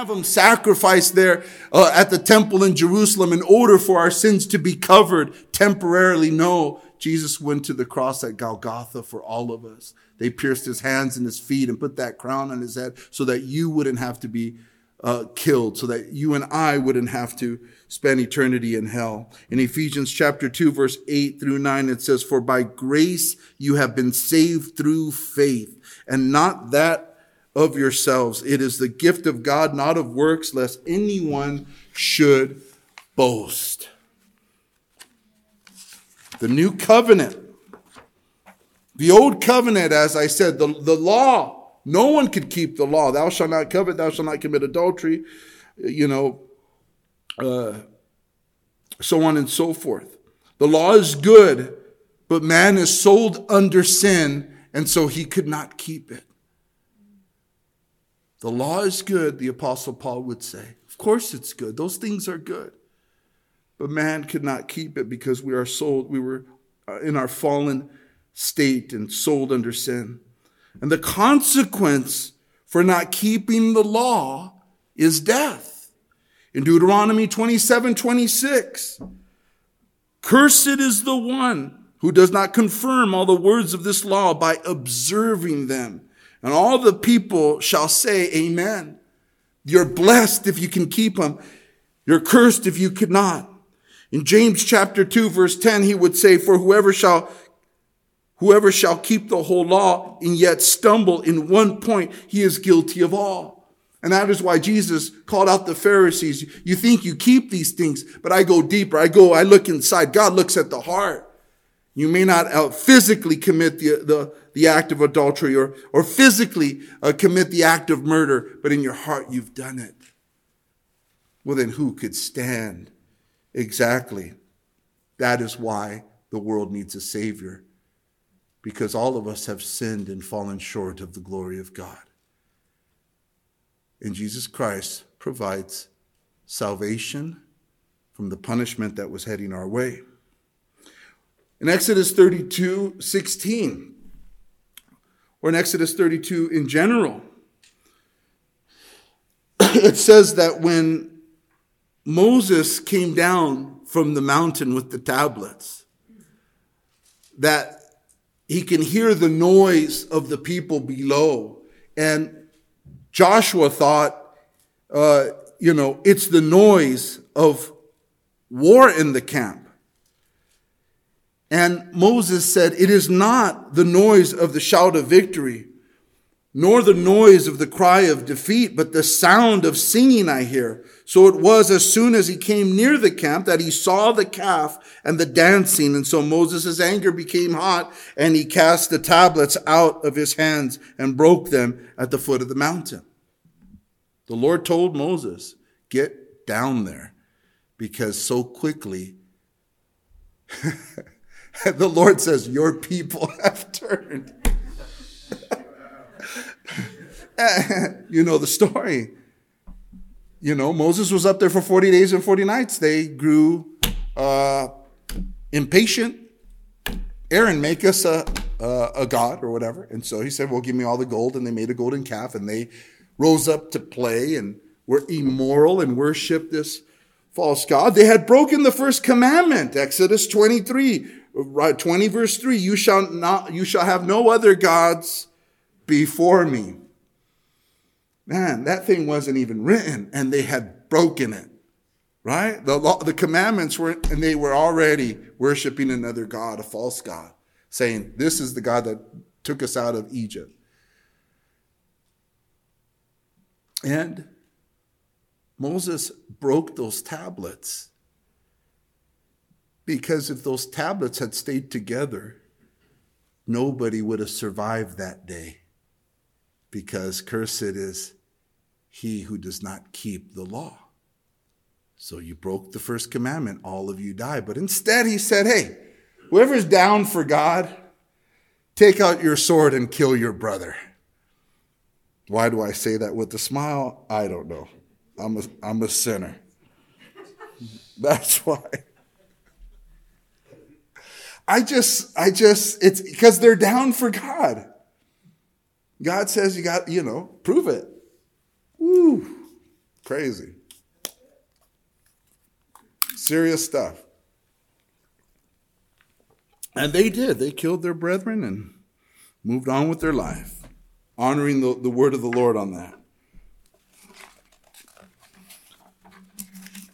have them sacrificed there uh, at the temple in Jerusalem in order for our sins to be covered temporarily. No, Jesus went to the cross at Golgotha for all of us. They pierced his hands and his feet and put that crown on his head so that you wouldn't have to be uh, killed, so that you and I wouldn't have to spend eternity in hell. In Ephesians chapter 2, verse 8 through 9, it says, For by grace you have been saved through faith, and not that of yourselves. It is the gift of God, not of works, lest anyone should boast. The new covenant. The old covenant, as I said, the, the law. No one could keep the law. Thou shalt not covet, thou shalt not commit adultery, you know, uh, so on and so forth. The law is good, but man is sold under sin, and so he could not keep it. The law is good, the Apostle Paul would say. Of course it's good. Those things are good. But man could not keep it because we are sold, we were uh, in our fallen state and sold under sin. And the consequence for not keeping the law is death. In Deuteronomy 27 26, cursed is the one who does not confirm all the words of this law by observing them. And all the people shall say, Amen. You're blessed if you can keep them. You're cursed if you could not. In James chapter 2 verse 10, he would say, for whoever shall, whoever shall keep the whole law and yet stumble in one point, he is guilty of all. And that is why Jesus called out the Pharisees. You think you keep these things, but I go deeper. I go, I look inside. God looks at the heart. You may not physically commit the, the, the act of adultery or, or physically uh, commit the act of murder, but in your heart you've done it. Well, then who could stand? Exactly. That is why the world needs a Savior, because all of us have sinned and fallen short of the glory of God. And Jesus Christ provides salvation from the punishment that was heading our way. In Exodus 32 16, or in Exodus 32 in general, it says that when Moses came down from the mountain with the tablets, that he can hear the noise of the people below. And Joshua thought, uh, you know, it's the noise of war in the camp. And Moses said, It is not the noise of the shout of victory, nor the noise of the cry of defeat, but the sound of singing I hear. So it was as soon as he came near the camp that he saw the calf and the dancing. And so Moses' anger became hot and he cast the tablets out of his hands and broke them at the foot of the mountain. The Lord told Moses, get down there because so quickly the Lord says, Your people have turned. you know the story. You know, Moses was up there for 40 days and 40 nights. They grew uh, impatient. Aaron, make us a, a, a god or whatever. And so he said, Well, give me all the gold. And they made a golden calf and they rose up to play and were immoral and worshiped this false god. They had broken the first commandment, Exodus 23 20 verse 3, you shall not, you shall have no other gods before me. Man, that thing wasn't even written and they had broken it. Right? The law, the commandments were, and they were already worshiping another God, a false God, saying, this is the God that took us out of Egypt. And Moses broke those tablets because if those tablets had stayed together, nobody would have survived that day. Because cursed is he who does not keep the law. So you broke the first commandment, all of you die. But instead, he said, hey, whoever's down for God, take out your sword and kill your brother. Why do I say that with a smile? I don't know. I'm a, I'm a sinner. That's why. I just, I just, it's because they're down for God. God says you got, you know, prove it. Woo, crazy. Serious stuff. And they did. They killed their brethren and moved on with their life, honoring the, the word of the Lord on that.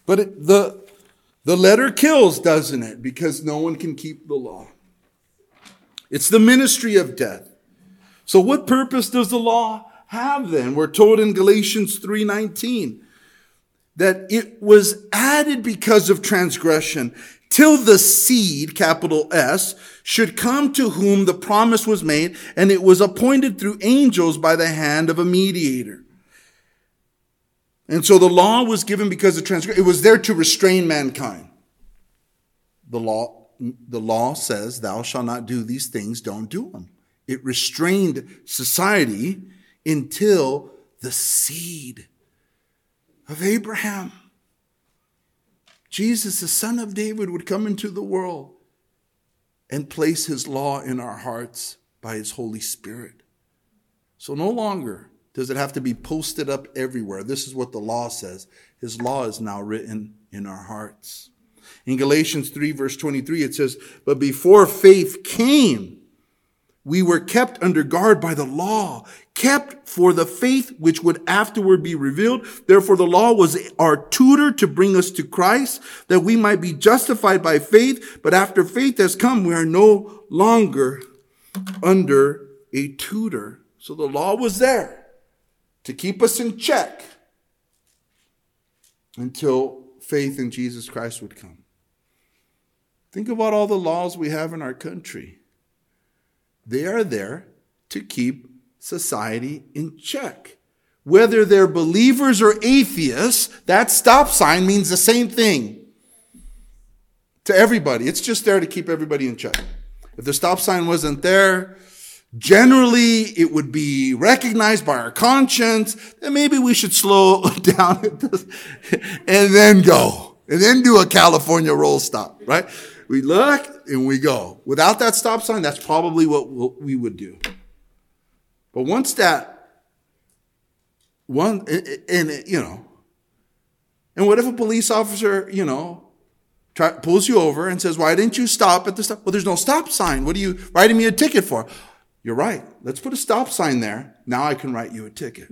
But it, the, the letter kills, doesn't it? Because no one can keep the law. It's the ministry of death. So what purpose does the law have then? We're told in Galatians 3:19 that it was added because of transgression till the seed, capital S, should come to whom the promise was made, and it was appointed through angels by the hand of a mediator. And so the law was given because of transgression. It was there to restrain mankind. The law, the law says, thou shalt not do these things, don't do them. It restrained society until the seed of Abraham, Jesus, the son of David, would come into the world and place his law in our hearts by his Holy Spirit. So no longer does it have to be posted up everywhere? This is what the law says. His law is now written in our hearts. In Galatians 3, verse 23, it says, But before faith came, we were kept under guard by the law, kept for the faith which would afterward be revealed. Therefore, the law was our tutor to bring us to Christ, that we might be justified by faith. But after faith has come, we are no longer under a tutor. So the law was there to keep us in check until faith in Jesus Christ would come. Think about all the laws we have in our country. They are there to keep society in check. Whether they're believers or atheists, that stop sign means the same thing to everybody. It's just there to keep everybody in check. If the stop sign wasn't there, Generally, it would be recognized by our conscience that maybe we should slow down and then go and then do a California roll stop, right? We look and we go. Without that stop sign, that's probably what we would do. But once that one, and, you know, and what if a police officer, you know, try, pulls you over and says, "Why didn't you stop at the stop?" Well, there's no stop sign. What are you writing me a ticket for? You're right. Let's put a stop sign there. Now I can write you a ticket.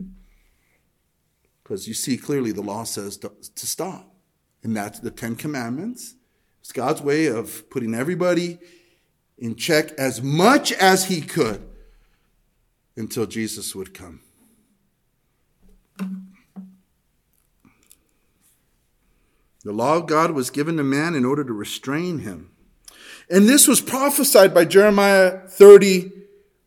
Because you see clearly the law says to, to stop. And that's the Ten Commandments. It's God's way of putting everybody in check as much as He could until Jesus would come. The law of God was given to man in order to restrain him. And this was prophesied by Jeremiah 30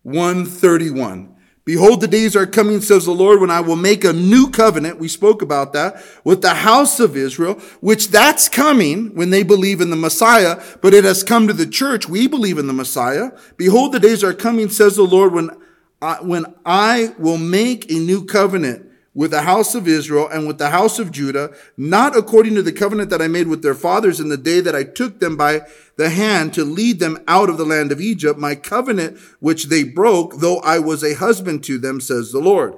131. Behold, the days are coming, says the Lord, when I will make a new covenant. We spoke about that with the house of Israel, which that's coming when they believe in the Messiah, but it has come to the church. We believe in the Messiah. Behold, the days are coming, says the Lord, when I, when I will make a new covenant with the house of Israel and with the house of Judah, not according to the covenant that I made with their fathers in the day that I took them by the hand to lead them out of the land of Egypt, my covenant which they broke, though I was a husband to them, says the Lord.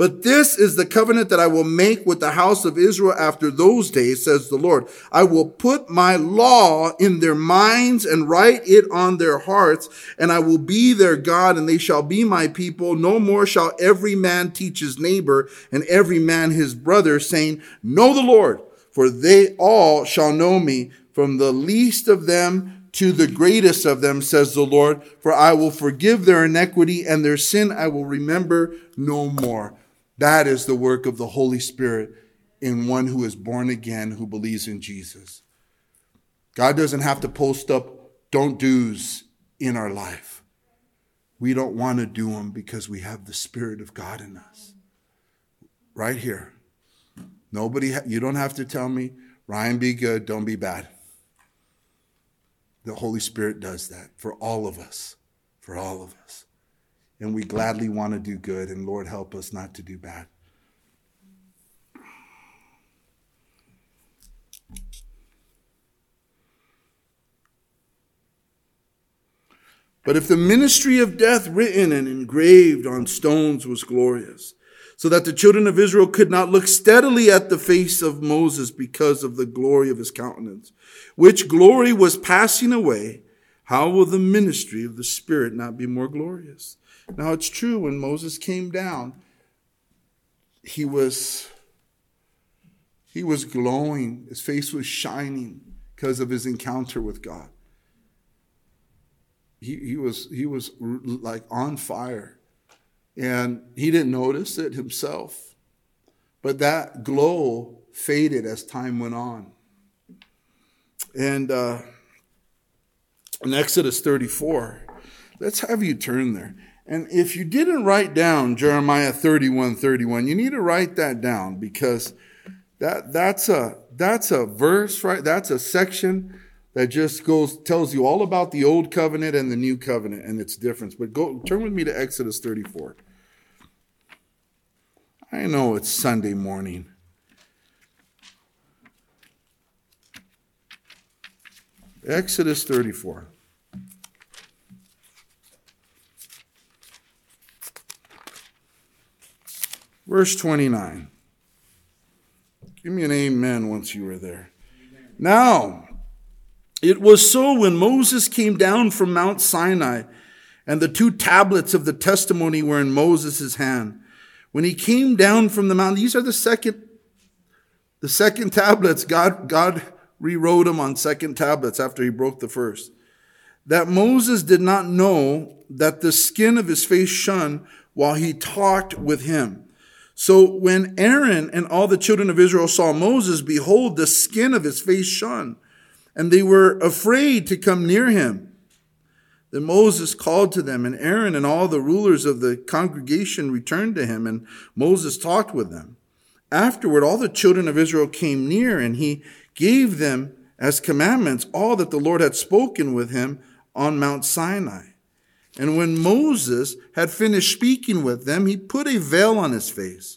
But this is the covenant that I will make with the house of Israel after those days, says the Lord. I will put my law in their minds and write it on their hearts, and I will be their God, and they shall be my people. No more shall every man teach his neighbor and every man his brother, saying, Know the Lord, for they all shall know me, from the least of them to the greatest of them, says the Lord, for I will forgive their iniquity and their sin I will remember no more. That is the work of the Holy Spirit in one who is born again, who believes in Jesus. God doesn't have to post up don't do's in our life. We don't want to do them because we have the Spirit of God in us. Right here. Nobody, you don't have to tell me. Ryan, be good, don't be bad. The Holy Spirit does that for all of us, for all of us. And we gladly want to do good, and Lord, help us not to do bad. But if the ministry of death written and engraved on stones was glorious, so that the children of Israel could not look steadily at the face of Moses because of the glory of his countenance, which glory was passing away, how will the ministry of the Spirit not be more glorious? Now it's true, when Moses came down, he was he was glowing, his face was shining because of his encounter with God. He, he was he was like on fire. And he didn't notice it himself but that glow faded as time went on. And uh, in exodus 34 let's have you turn there and if you didn't write down jeremiah 31 31 you need to write that down because that that's a that's a verse right that's a section that just goes tells you all about the old covenant and the new covenant and its difference. But go turn with me to Exodus 34. I know it's Sunday morning. Exodus 34. Verse 29. Give me an amen once you were there. Now, it was so when Moses came down from Mount Sinai, and the two tablets of the testimony were in Moses' hand. When he came down from the mountain, these are the second, the second tablets. God, God rewrote them on second tablets after he broke the first. That Moses did not know that the skin of his face shone while he talked with him. So when Aaron and all the children of Israel saw Moses, behold, the skin of his face shone and they were afraid to come near him. Then Moses called to them, and Aaron and all the rulers of the congregation returned to him, and Moses talked with them. Afterward, all the children of Israel came near, and he gave them as commandments all that the Lord had spoken with him on Mount Sinai. And when Moses had finished speaking with them, he put a veil on his face.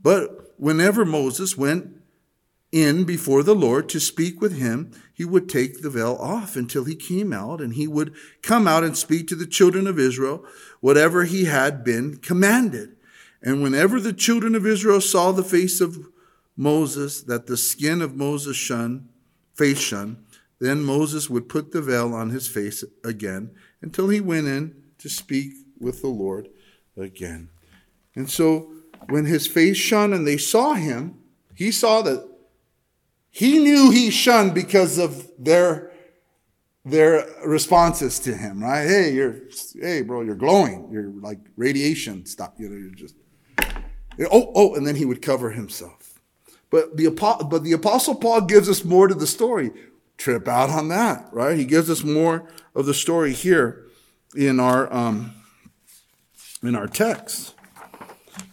But whenever Moses went in before the Lord to speak with him, he would take the veil off until he came out and he would come out and speak to the children of Israel whatever he had been commanded. And whenever the children of Israel saw the face of Moses, that the skin of Moses shone, face shone, then Moses would put the veil on his face again until he went in to speak with the Lord again. And so when his face shone and they saw him, he saw that he knew he shunned because of their their responses to him, right? Hey, you're hey, bro, you're glowing. You're like radiation. Stop. You know, you're just oh oh, and then he would cover himself. But the but the apostle Paul gives us more to the story. Trip out on that, right? He gives us more of the story here in our um, in our text.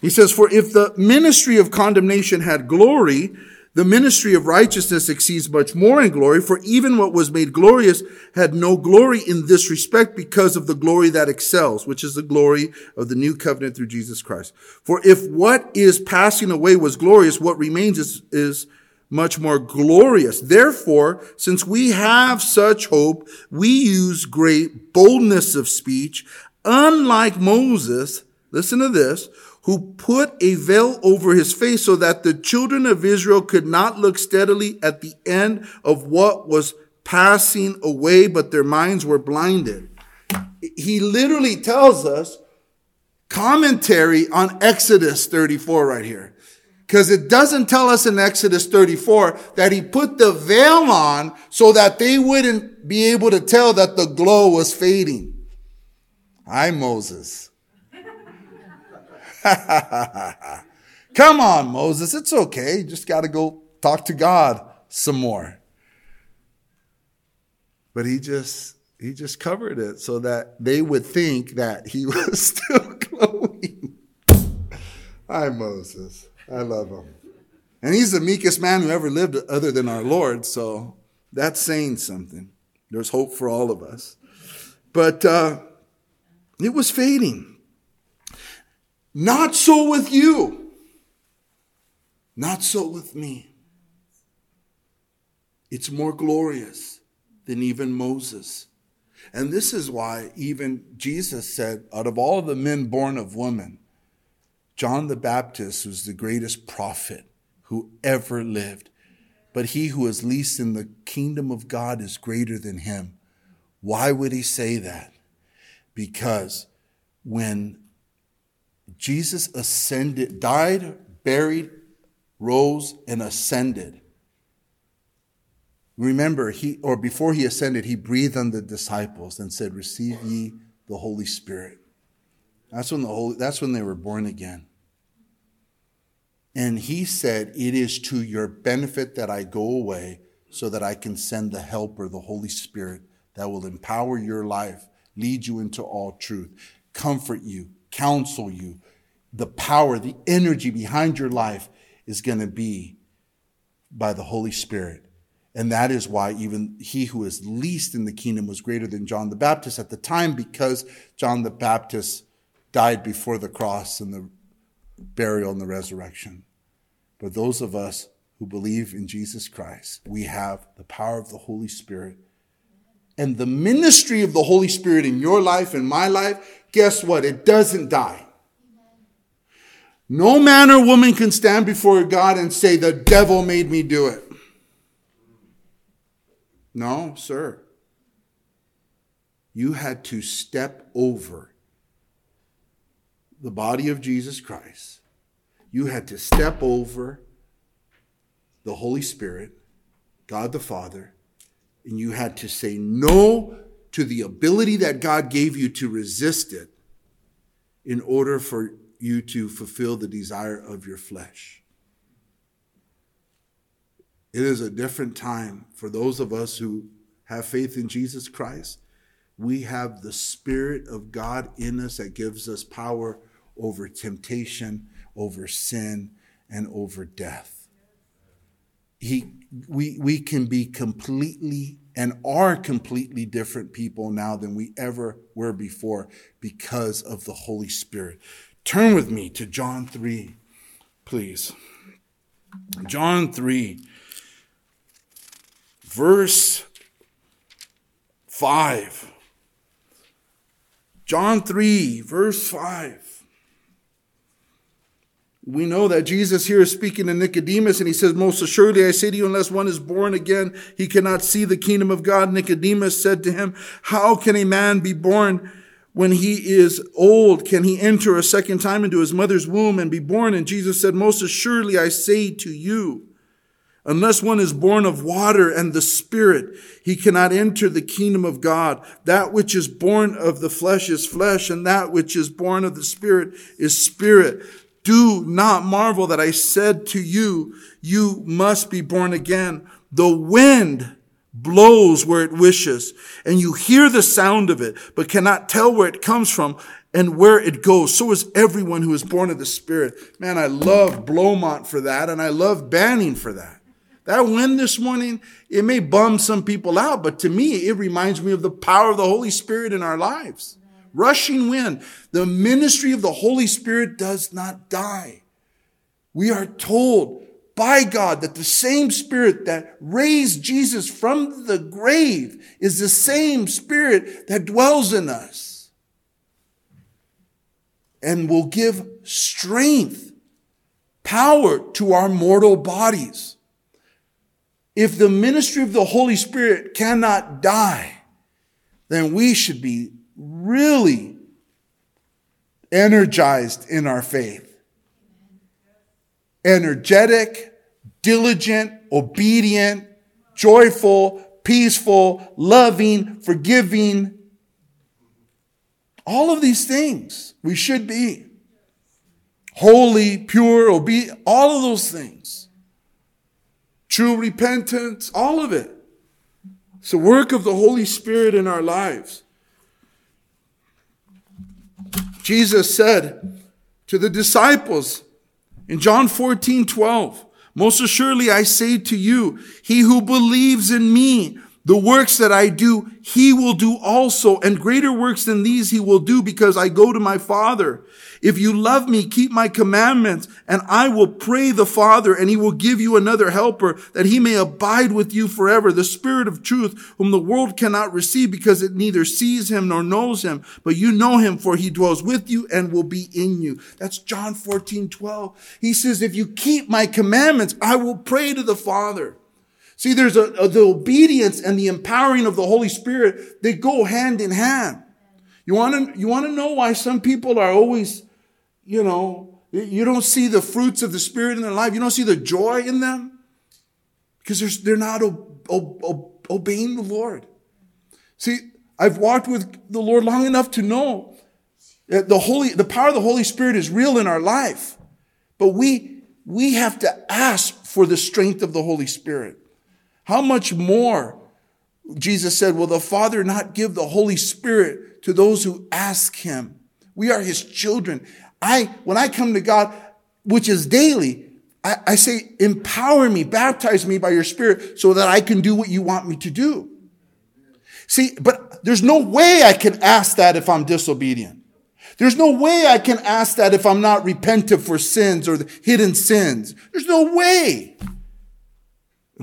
He says, "For if the ministry of condemnation had glory." The ministry of righteousness exceeds much more in glory, for even what was made glorious had no glory in this respect because of the glory that excels, which is the glory of the new covenant through Jesus Christ. For if what is passing away was glorious, what remains is, is much more glorious. Therefore, since we have such hope, we use great boldness of speech, unlike Moses, listen to this, who put a veil over his face so that the children of Israel could not look steadily at the end of what was passing away, but their minds were blinded. He literally tells us commentary on Exodus 34 right here. Because it doesn't tell us in Exodus 34 that he put the veil on so that they wouldn't be able to tell that the glow was fading. I, Moses. Come on, Moses. It's okay. You just got to go talk to God some more. But he just he just covered it so that they would think that he was still glowing. Hi, Moses. I love him. And he's the meekest man who ever lived other than our Lord. So that's saying something. There's hope for all of us. But uh, it was fading. Not so with you. Not so with me. It's more glorious than even Moses. And this is why even Jesus said, out of all the men born of woman, John the Baptist was the greatest prophet who ever lived. But he who is least in the kingdom of God is greater than him. Why would he say that? Because when Jesus ascended, died, buried, rose, and ascended, remember, he, or before he ascended, he breathed on the disciples and said, Receive ye the Holy Spirit. That's when the Holy, that's when they were born again. And he said, It is to your benefit that I go away so that I can send the helper, the Holy Spirit, that will empower your life, lead you into all truth, comfort you, counsel you. The power, the energy behind your life is going to be by the Holy Spirit. And that is why even he who is least in the kingdom was greater than John the Baptist at the time, because John the Baptist died before the cross and the burial, and the resurrection. But those of us who believe in Jesus Christ, we have the power of the Holy Spirit. And the ministry of the Holy Spirit in your life and my life, guess what? It doesn't die. No man or woman can stand before God and say, The devil made me do it. No, sir. You had to step over the body of Jesus Christ, you had to step over the Holy Spirit, God the Father, and you had to say no to the ability that God gave you to resist it in order for you to fulfill the desire of your flesh. It is a different time for those of us who have faith in Jesus Christ. We have the Spirit of God in us that gives us power over temptation, over sin, and over death. He, we, we can be completely and are completely different people now than we ever were before because of the Holy Spirit. Turn with me to John 3, please. John 3, verse 5. John 3, verse 5 we know that Jesus here is speaking to Nicodemus and he says, Most assuredly I say to you, unless one is born again, he cannot see the kingdom of God. Nicodemus said to him, How can a man be born when he is old? Can he enter a second time into his mother's womb and be born? And Jesus said, Most assuredly I say to you, Unless one is born of water and the Spirit, he cannot enter the kingdom of God. That which is born of the flesh is flesh, and that which is born of the Spirit is spirit. Do not marvel that I said to you, you must be born again. The wind blows where it wishes, and you hear the sound of it, but cannot tell where it comes from and where it goes. So is everyone who is born of the Spirit. Man, I love Beaumont for that, and I love Banning for that. That wind this morning, it may bum some people out, but to me, it reminds me of the power of the Holy Spirit in our lives rushing wind. The ministry of the Holy Spirit does not die. We are told by God that the same Spirit that raised Jesus from the grave is the same Spirit that dwells in us and will give strength, power to our mortal bodies. If the ministry of the Holy Spirit cannot die, then we should be really energized in our faith. Energetic, diligent, obedient, joyful, peaceful, loving, forgiving. All of these things we should be. Holy, pure, obedient, all of those things. True repentance, all of it. It's the work of the Holy Spirit in our lives. Jesus said to the disciples in John 14, 12, Most assuredly, I say to you, he who believes in me, the works that I do, he will do also, and greater works than these he will do because I go to my Father. If you love me, keep my commandments, and I will pray the Father, and he will give you another helper that he may abide with you forever, the Spirit of truth, whom the world cannot receive because it neither sees him nor knows him, but you know him for he dwells with you and will be in you. That's John 14, 12. He says, if you keep my commandments, I will pray to the Father. See, there's a, a, the obedience and the empowering of the Holy Spirit. They go hand in hand. You want to, you want to know why some people are always, you know, you don't see the fruits of the Spirit in their life. You don't see the joy in them because they're, they're not obeying the Lord. See, I've walked with the Lord long enough to know that the Holy, the power of the Holy Spirit is real in our life, but we, we have to ask for the strength of the Holy Spirit. How much more, Jesus said, will the Father not give the Holy Spirit to those who ask Him? We are His children. I, when I come to God, which is daily, I, I say, empower me, baptize me by your Spirit so that I can do what you want me to do. See, but there's no way I can ask that if I'm disobedient. There's no way I can ask that if I'm not repentant for sins or hidden sins. There's no way.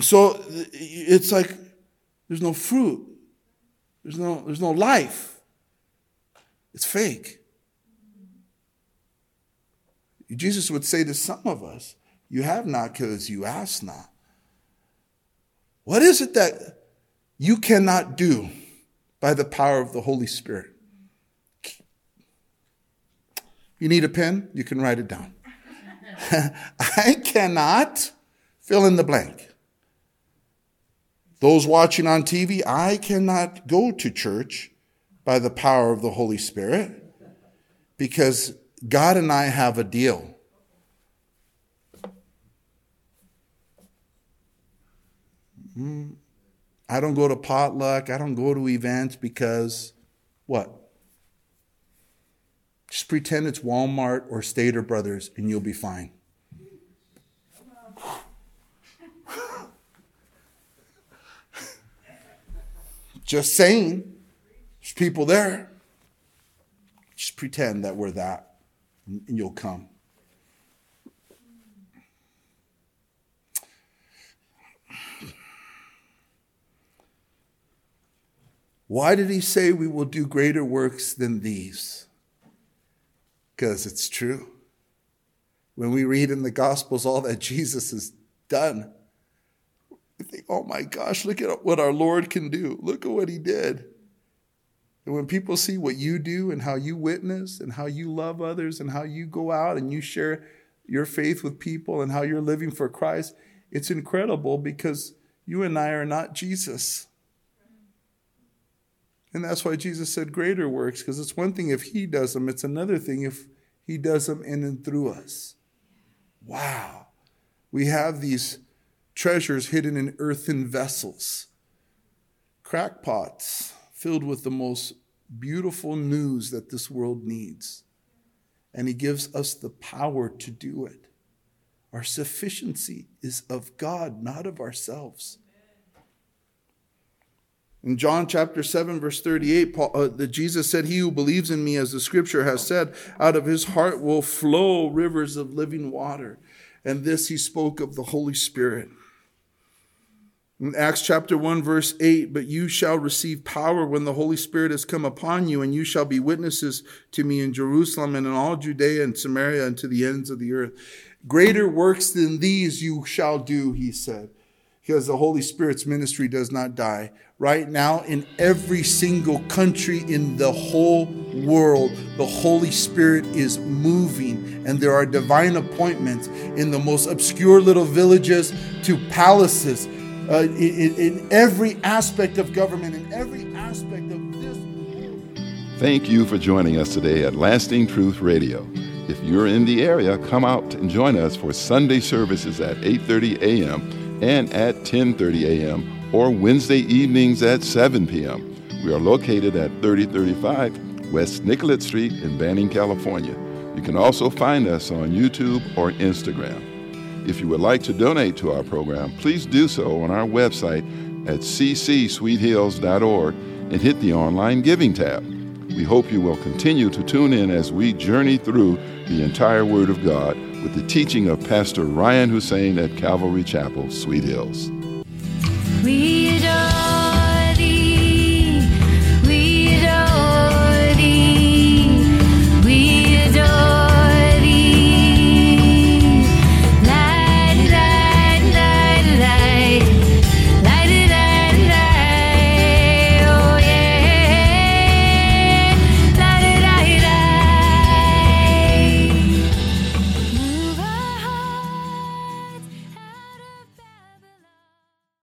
So it's like there's no fruit. There's no, there's no life. It's fake. Jesus would say to some of us, You have not because you ask not. What is it that you cannot do by the power of the Holy Spirit? You need a pen? You can write it down. I cannot fill in the blank. Those watching on TV, I cannot go to church by the power of the Holy Spirit because God and I have a deal. Hmm. I don't go to potluck. I don't go to events because what? Just pretend it's Walmart or Stater Brothers and you'll be fine. Just saying, there's people there. Just pretend that we're that, and you'll come. Why did he say we will do greater works than these? Because it's true. When we read in the Gospels all that Jesus has done, think, oh my gosh, look at what our Lord can do. Look at what he did. And when people see what you do and how you witness and how you love others and how you go out and you share your faith with people and how you're living for Christ, it's incredible because you and I are not Jesus. And that's why Jesus said greater works, because it's one thing if he does them, it's another thing if he does them in and through us. Wow. We have these treasures hidden in earthen vessels, crackpots filled with the most beautiful news that this world needs. And He gives us the power to do it. Our sufficiency is of God, not of ourselves. In John chapter 7, verse 38, Paul, uh, the Jesus said, He who believes in me, as the scripture has said, out of his heart will flow rivers of living water. And this he spoke of the Holy Spirit. In Acts chapter 1, verse 8, but you shall receive power when the Holy Spirit has come upon you, and you shall be witnesses to me in Jerusalem and in all Judea and Samaria and to the ends of the earth. Greater works than these you shall do, he said, because the Holy Spirit's ministry does not die. Right now, in every single country in the whole world, the Holy Spirit is moving, and there are divine appointments in the most obscure little villages to palaces uh, in, in every aspect of government, in every aspect of this. Thank you for joining us today at Lasting Truth Radio. If you're in the area, come out and join us for Sunday services at 8:30 a.m. and at 10:30 a.m. or Wednesday evenings at 7 p.m. We are located at 3035 West Nicolet Street in Banning, California. You can also find us on YouTube or Instagram. If you would like to donate to our program, please do so on our website at ccsweethills.org and hit the online giving tab. We hope you will continue to tune in as we journey through the entire Word of God with the teaching of Pastor Ryan Hussein at Calvary Chapel, Sweet Hills. We